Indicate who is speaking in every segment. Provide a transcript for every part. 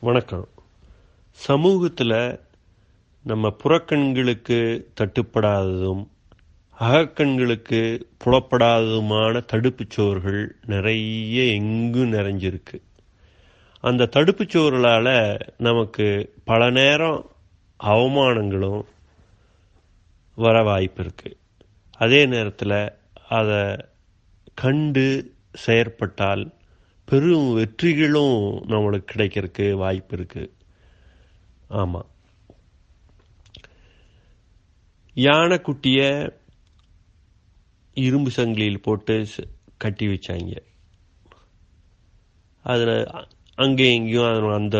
Speaker 1: வணக்கம். சமூகத்தில் நம்ம புறக்கண்களுக்கு தட்டுப்படாததும் அகக்கண்களுக்கு புலப்படாததுமான தடுப்புச் சுவர்கள் நிறைய எங்கும் நிறைஞ்சிருக்கு. அந்த தடுப்புச் சுவர்களால் நமக்கு பல நேரம் அவமானங்களும் வர வாய்ப்பு இருக்குது அதே நேரத்தில் அதை கண்டு செயற்பட்டால் பெரும் வெற்றிகளும் நம்மளுக்கு கிடைக்கிறதுக்கு வாய்ப்பு இருக்கு. ஆமாம் யானைக்குட்டிய இரும்பு சங்கிலியில் போட்டு ச- கட்டி வச்சாங்க. அதில் அங்கே எங்கேயும் அதனோட அந்த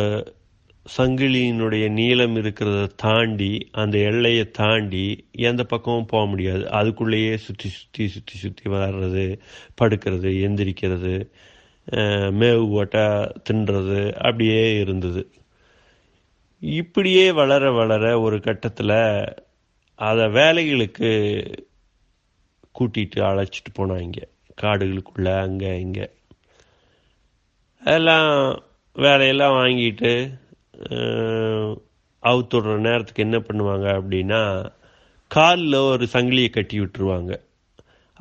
Speaker 1: சங்கிலியினுடைய நீளம் இருக்கிறத தாண்டி அந்த எல்லையை தாண்டி எந்த பக்கமும் போக முடியாது. அதுக்குள்ளேயே சுற்றி சுற்றி சுற்றி சுற்றி வர்றது படுக்கிறது எந்திரிக்கிறது மேவு போட்டால் தின்றது அப்படியே இருந்தது. இப்படியே வளர வளர ஒரு கட்டத்தில் அதை வேலைகளுக்கு கூட்டிட்டு அழைச்சிட்டு போனாங்க காடுகளுக்குள்ள அங்கே இங்கே. அதெல்லாம் வேலையெல்லாம் வாங்கிட்டு அவுத்துடுற நேரத்துக்கு என்ன பண்ணுவாங்க அப்படின்னா காலில் ஒரு சங்கிலியை கட்டி விட்டுருவாங்க.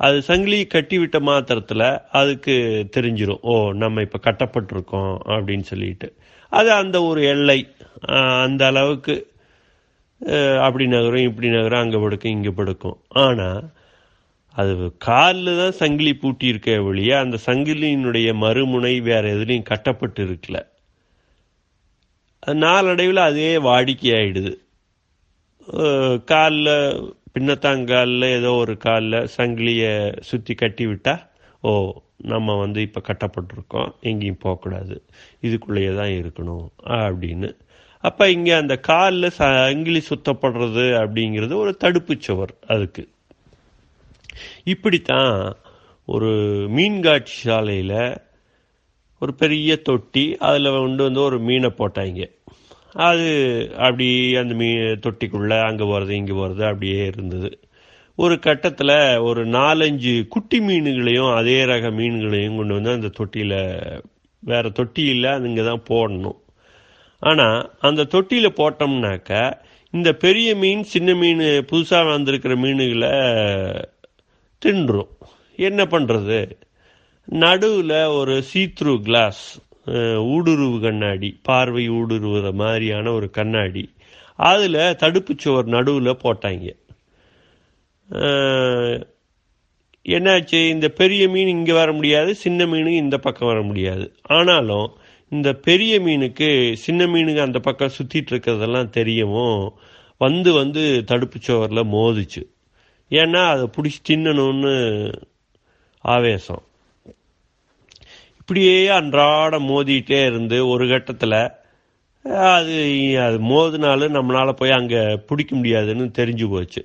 Speaker 1: அது சங்கிலி கட்டி விட்ட மாத்திரத்தில் அதுக்கு தெரிஞ்சிடும் ஓ நம்ம இப்போ கட்டப்பட்டிருக்கோம் அப்படின்னு சொல்லிட்டு. அது அந்த ஒரு எல்லை அந்த அளவுக்கு அப்படி நகரும் இப்படி நகரும் அங்கே படுக்கும் இங்கே படுக்கும். ஆனால் அது காலில் தான் சங்கிலி பூட்டி வழியே அந்த சங்கிலியினுடைய மறுமுனை வேற எதுலேயும் கட்டப்பட்டு இருக்கல. அது நாளடைவில் அதே வாடிக்கையாயிடுது. காலில் பின்னத்தாங்காலில் ஏதோ ஒரு காலில் சங்கிலியை சுற்றி கட்டி விட்டால் ஓ நம்ம வந்து இப்போ கட்டப்பட்டிருக்கோம் எங்கேயும் போகக்கூடாது இதுக்குள்ளேயே தான் இருக்கணும் அப்படின்னு. அப்போ இங்கே அந்த காலில் சங்கிலி சுத்தப்படுறது அப்படிங்கிறது ஒரு தடுப்பு சுவர் அதுக்கு. இப்படித்தான் ஒரு மீன்காட்சி சாலையில் ஒரு பெரிய தொட்டி அதில் கொண்டு வந்து ஒரு மீனை போட்டாங்க. அது அப்படி அந்த மீ தொட்டிக்குள்ளே அங்கே போகிறது இங்கே போகிறது அப்படியே இருந்தது. ஒரு கட்டத்தில் ஒரு நாலஞ்சு குட்டி மீன்களையும் அதே ரக மீன்களையும் கொண்டு வந்து அந்த தொட்டியில் வேறு தொட்டியில் அதுங்க தான் போடணும். ஆனால் அந்த தொட்டியில் போட்டோம்னாக்க இந்த பெரிய மீன் சின்ன மீன் புதுசாக வந்திருக்கிற மீனுகளை தின்றும். என்ன பண்ணுறது நடுவில் ஒரு சீத்ரூ கிளாஸ் ஊடுருவு கண்ணாடி பார்வை ஊடுருவுற மாதிரியான ஒரு கண்ணாடி. அதில் தடுப்பு சுவர் நடுவில் போட்டாங்க. என்னாச்சு? இந்த பெரிய மீன் இங்கே வர முடியாது சின்ன மீன் இந்த பக்கம் வர முடியாது. ஆனாலும் இந்த பெரிய மீனுக்கு சின்ன மீனுக்கு அந்த பக்கம் சுற்றிட்டு இருக்கிறதெல்லாம் தெரியவும் வந்து வந்து தடுப்புச் சுவரில் மோதுச்சு. ஏன்னா அதை பிடிச்சி தின்னணும்னு ஆவேசம். இப்படியே அன்றாட மோதிட்டே இருந்து ஒரு கட்டத்தில் அது அது மோதினாலும் நம்மளால் போய் அங்கே பிடிக்க முடியாதுன்னு தெரிஞ்சு போச்சு.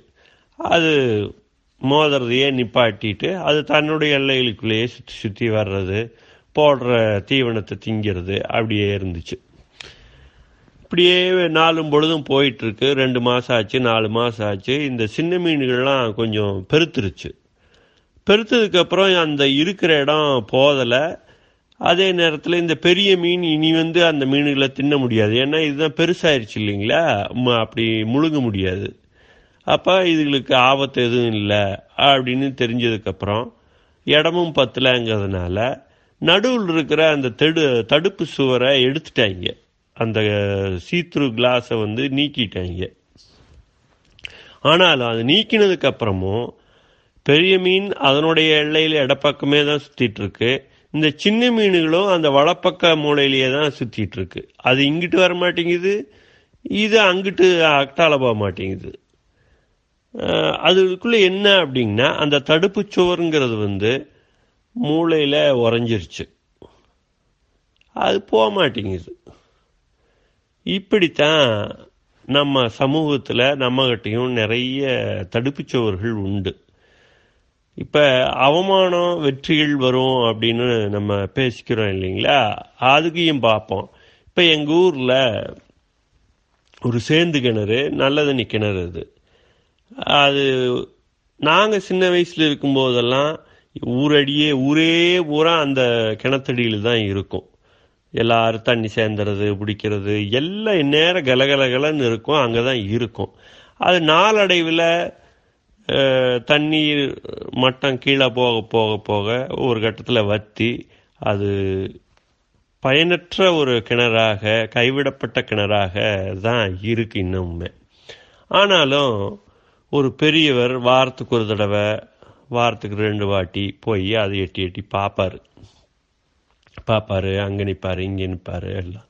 Speaker 1: அது மோதுறதையே நிப்பாட்டிட்டு அது தன்னுடைய எல்லைகளுக்குள்ளேயே சுற்றி சுற்றி வர்றது போடுற தீவனத்தை திங்கிறது அப்படியே இருந்துச்சு. இப்படியே நாலும் பொழுதும் போயிட்டுருக்கு. ரெண்டு மாதம் ஆச்சு நாலு மாதம் ஆச்சு. இந்த சின்ன மீன்கள்லாம் கொஞ்சம் பெருத்துருச்சு. பெருத்ததுக்கப்புறம் அந்த இருக்கிற இடம் போதலை அதே நேரத்தில் இந்த பெரிய மீன் இனி வந்து அந்த மீன்களை தின்ன முடியாது. ஏன்னா இதுதான் பெருசாயிருச்சு இல்லைங்களா? ம- அப்படி முழுங்க முடியாது. அப்போ இதுகளுக்கு ஆபத்து எதுவும் இல்லை அப்படின்னு தெரிஞ்சதுக்கப்புறம் இடமும் பத்தலைங்கிறதுனால நடுவில் இருக்கிற அந்த தெடு தடுப்பு சுவரை எடுத்துட்டாங்க. அந்த சீத்ரு கிளாஸை வந்து நீக்கிட்டாங்க. ஆனாலும் அது நீக்கினதுக்கப்புறமும் பெரிய மீன் அதனுடைய எல்லையில் இடப்பக்கமே தான் சுற்றிட்டுருக்கு இருக்கு. இந்த சின்ன மீன்களும் அந்த வலப்பக்க மூலையிலேயே தான் சுற்றிட்டு இருக்கு அது இங்கிட்டு வர மாட்டேங்குது இது அங்கிட்டு அக்டால போக மாட்டேங்குது. அதுக்குள்ளே அதுக்குள்ள என்ன அப்படின்னா அந்த தடுப்பு சுவருங்கிறது வந்து மூளையில் உறைஞ்சிருச்சு. அது போக மாட்டேங்குது. இப்படித்தான் நம்ம சமூகத்தில் நம்மகிட்டையும் நிறைய தடுப்புச் சுவர்கள் உண்டு. இப்போ அவமானம் வெற்றிகள் வரும் அப்படின்னு நம்ம பேசிக்கிறோம் இல்லைங்களா? அதுக்கையும் பார்ப்போம். இப்போ எங்கள் ஊரில் ஒரு சேந்து கிணறு நல்ல தண்ணி கிணறு அது. அது நாங்கள் சின்ன வயசில் இருக்கும்போதெல்லாம் ஊரடியே ஊரே பூரா அந்த கிணத்தடியில் தான் இருக்கும். எல்லாரும் தண்ணி சேர்ந்துறது பிடிக்கிறது எல்லாம் நேரம் கலகலகலன்னு இருக்கும் அங்கே தான் இருக்கும். அது நாளடைவில் தண்ணீர் மட்டம் கீழே போக போக போக ஒரு கட்டத்தில் வத்தி அது பயனற்ற ஒரு கிணறாக கைவிடப்பட்ட கிணறாக தான் இருக்கு இன்னுமே ஆனாலும் ஒரு பெரியவர் வாரத்துக்கு ஒரு தடவை வாரத்துக்கு ரெண்டு வாட்டி போய் அதை எட்டி எட்டி பார்ப்பாரு பார்ப்பாரு அங்கே நிற்பார் இங்கே நிற்பார் எல்லாம்.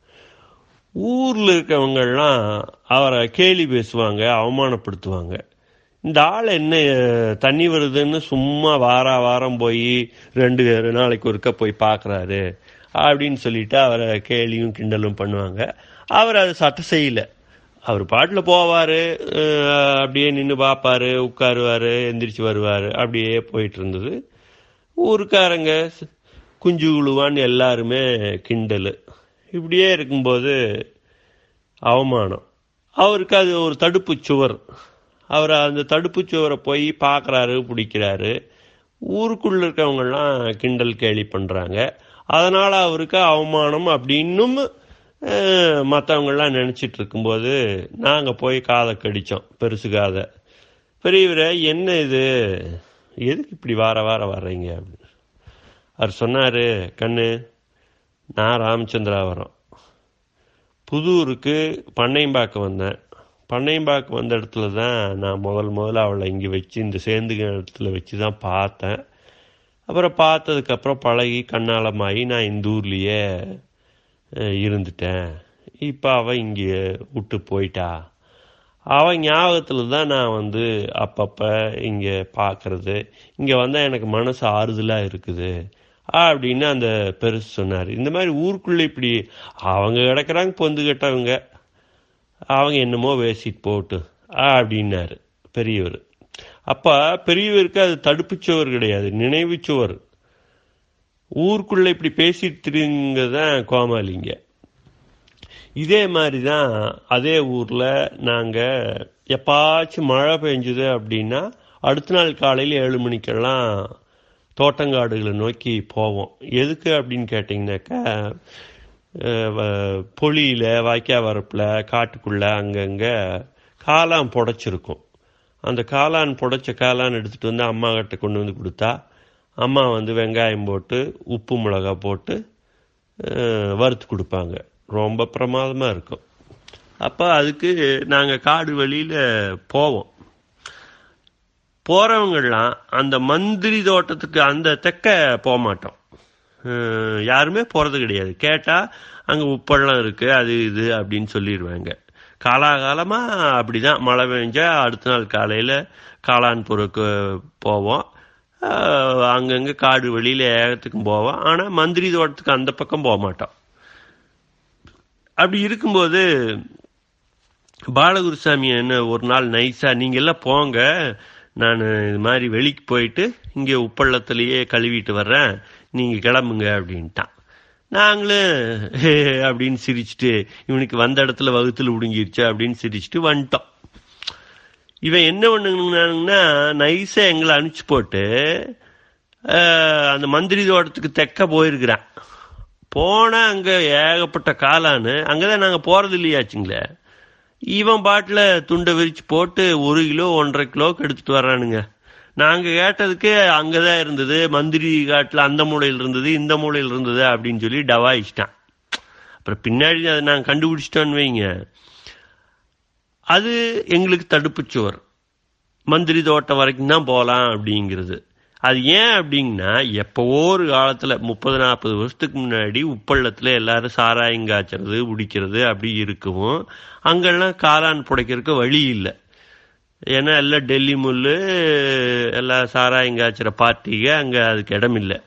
Speaker 1: ஊரில் இருக்கவங்கெல்லாம் அவரை கேலி பேசுவாங்க அவமானப்படுத்துவாங்க. இந்த ஆள் என்ன தண்ணி வருதுன்னு சும்மா வார வாரம் போய் ரெண்டு நாளைக்கு ஒருக்க போய் பார்க்குறாரு அப்படின்னு சொல்லிட்டு அவரை கேலியும் கிண்டலும் பண்ணுவாங்க. அவர் அதை சட்டை செய்யல. அவர் பாட்டில் போவார் அப்படியே நின்று பார்ப்பாரு உட்காருவார் எந்திரிச்சு வருவார். அப்படியே போயிட்டு இருந்தது. ஊருக்காரங்க குஞ்சு குழுவான்னு எல்லாருமே கிண்டல். இப்படியே இருக்கும்போது அவமானம். அவருக்கு அது ஒரு தடுப்பு சுவர். அவர் அந்த தடுப்பு சுவரை போய் பார்க்குறாரு பிடிக்கிறாரு. ஊருக்குள்ள இருக்கவங்கெல்லாம் கிண்டல் கேலி பண்ணுறாங்க அதனால் அவருக்கு அவமானம் அப்படின்னும் மற்றவங்கள்லாம் நினச்சிட்டு இருக்கும்போது நாங்கள் போய் காதை கடித்தோம் பெருசு காதை. பெரியவரை என்ன இது? எதுக்கு இப்படி வார வாரம் வர்றீங்க? அப்படின்னு அவர் சொன்னார் கண்ணு நான் ராமச்சந்திராவரம் புதூருக்கு பண்ணையம்பாக்கம் வந்தேன். பண்ணையம்பாக்கு வந்த இடத்துல தான் நான் முதல் முதல்ல அவளை இங்கே வச்சு இந்த சேர்ந்து இடத்துல வச்சு தான் பார்த்தேன். அப்புறம் பார்த்ததுக்கப்புறம் பழகி கண்ணாலமாகி நான் இந்த ஊர்லேயே இருந்துட்டேன். இப்போ அவள் இங்கே விட்டு போயிட்டா. அவன் ஞாபகத்தில் தான் நான் வந்து அப்பப்போ இங்கே பார்க்குறது இங்கே வந்தால் எனக்கு மனசு ஆறுதலாக இருக்குது. அப்படின்னு அந்த பெருசு சொன்னார். இந்த மாதிரி ஊருக்குள்ளே இப்படி அவங்க கிடக்கிறாங்க பொந்து கெட்டவங்க. அவங்க என்னமோ வேசிட்டு போட்டு அப்படின்னாரு. பெரியவர். அப்போ பெரியவருக்கு அது தடுப்புச்சுவர் கிடையாது நினைவுச்சுவர் ஊருக்குள்ளே இப்படி பேசிட்டு தான் கோமாளிங்க. இதே மாதிரி தான் அதே ஊரில் நாங்கள் எப்பாச்சும் மழை பெஞ்சுது அப்படின்னா அடுத்த நாள் காலையில் ஏழு மணிக்கெல்லாம் தோட்டங்காடுகளை நோக்கி போவோம். எதுக்கு அப்படின்னு கேட்டிங்கனாக்கா பொழியில் வாய்க்கா வரப்பில் காட்டுக்குள்ளே அங்கங்கே காளான் புடைச்சிருக்கும். அந்த காளான் புடைச்ச காளான் எடுத்துகிட்டு வந்து அம்மா கிட்ட கொண்டு வந்து கொடுத்தா அம்மா வந்து வெங்காயம் போட்டு உப்பு மிளகா போட்டு வறுத்து கொடுப்பாங்க. ரொம்ப பிரமாதமாக இருக்கும். அப்போ அதுக்கு நாங்கள் காடு வழியில் போவோம். போகிறவங்கெல்லாம் அந்த மந்திரி தோட்டத்துக்கு அந்த தெக்க போக மாட்டோம். யாருமே போகிறது கிடையாது. கேட்டால் அங்கே உப்பெல்லாம் இருக்குது அது இது அப்படின்னு சொல்லிடுவாங்க காலாகாலமாக அப்படி தான் மழை பெஞ்சா அடுத்த நாள் காலையில் காளான்பூருக்கு போவோம். அங்கங்கே காடு வெளியில் ஏகத்துக்கும் போவோம். ஆனால் மந்திரி தோட்டத்துக்கு அந்த பக்கம் போக மாட்டோம். அப்படி இருக்கும்போது பாலகுருசாமி என்ன ஒரு நாள் நைஸாக நீங்கள்லாம் போங்க. நான் இது மாதிரி வெளிக்கு போயிட்டு இங்கே உப்பள்ளத்துலேயே கழுவிட்டு வர்றேன். நீங்கள் கிளம்புங்க அப்படின்ட்டான். நாங்களும் அப்படின்னு சிரிச்சுட்டு இவனுக்கு வந்த இடத்துல வகுத்துல விடுங்கிருச்சு அப்படின்னு சிரிச்சுட்டு வந்துட்டோம். இவன் என்ன பண்ணுங்கன்னா நைஸா எங்களை அனுப்பிச்சு போட்டு அந்த மந்திரி தோட்டத்துக்கு தெக்க போயிருக்கிறான். போனால் அங்கே ஏகப்பட்ட காலான்னு அங்கதான் நாங்கள் போறது இல்லையாச்சுங்களே. இவன் பாட்டில் துண்டை விரித்து போட்டு ஒரு கிலோ ஒன்றரை கிலோக்கு எடுத்துகிட்டு வர்றானுங்க. நாங்க கேட்டதுக்கு அங்கதான் இருந்தது மந்திரி காட்டுல அந்த மூலையில் இருந்தது இந்த மூலையில் இருந்தது அப்படின்னு சொல்லி டவாயிச்சிட்டான் அப்புறம் பின்னாடி அதை நாங்கள் கண்டுபிடிச்சிட்டோன்னு வைங்க. அது எங்களுக்கு தடுப்பு சுவர் மந்திரி தோட்டம் வரைக்கும் தான் போகலாம் அப்படிங்கிறது. அது ஏன் அப்படிங்கன்னா எப்போவோ ஒரு காலத்தில் முப்பது நாற்பது வருஷத்துக்கு முன்னாடி உப்பள்ளத்தில் எல்லாரும் சாராயம் காய்ச்சறது உடிக்கிறது அப்படி இருக்கும் அங்கெல்லாம் காளான் புடைக்கிறதுக்கு வழி இல்லை. ஏன்னா எல்லாம் டெல்லி முள்ளு எல்லாம் சாராயம் காய்ச்சிற பார்ட்டிக்கு அங்கே அதுக்கு இடம் இல்லை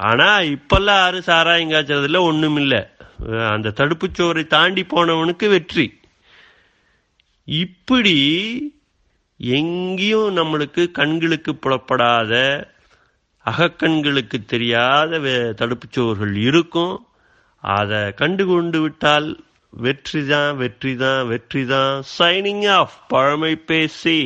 Speaker 1: ஆனால் இப்போல்லாம் யாரும் சாராயம் ஒன்றும் இல்லை அந்த தடுப்புச்சோரை தாண்டி போனவனுக்கு வெற்றி. இப்படி எங்கேயும் நம்மளுக்கு கண்களுக்கு புலப்படாத அகக்கண்களுக்கு தெரியாத தடுப்புச்சோர்கள் இருக்கும். அதை கண்டு கொண்டு விட்டால் வெற்றிதான் வெற்றிதான் வெற்றிதான் சைனிங் ஆஃப் பழமை பேசி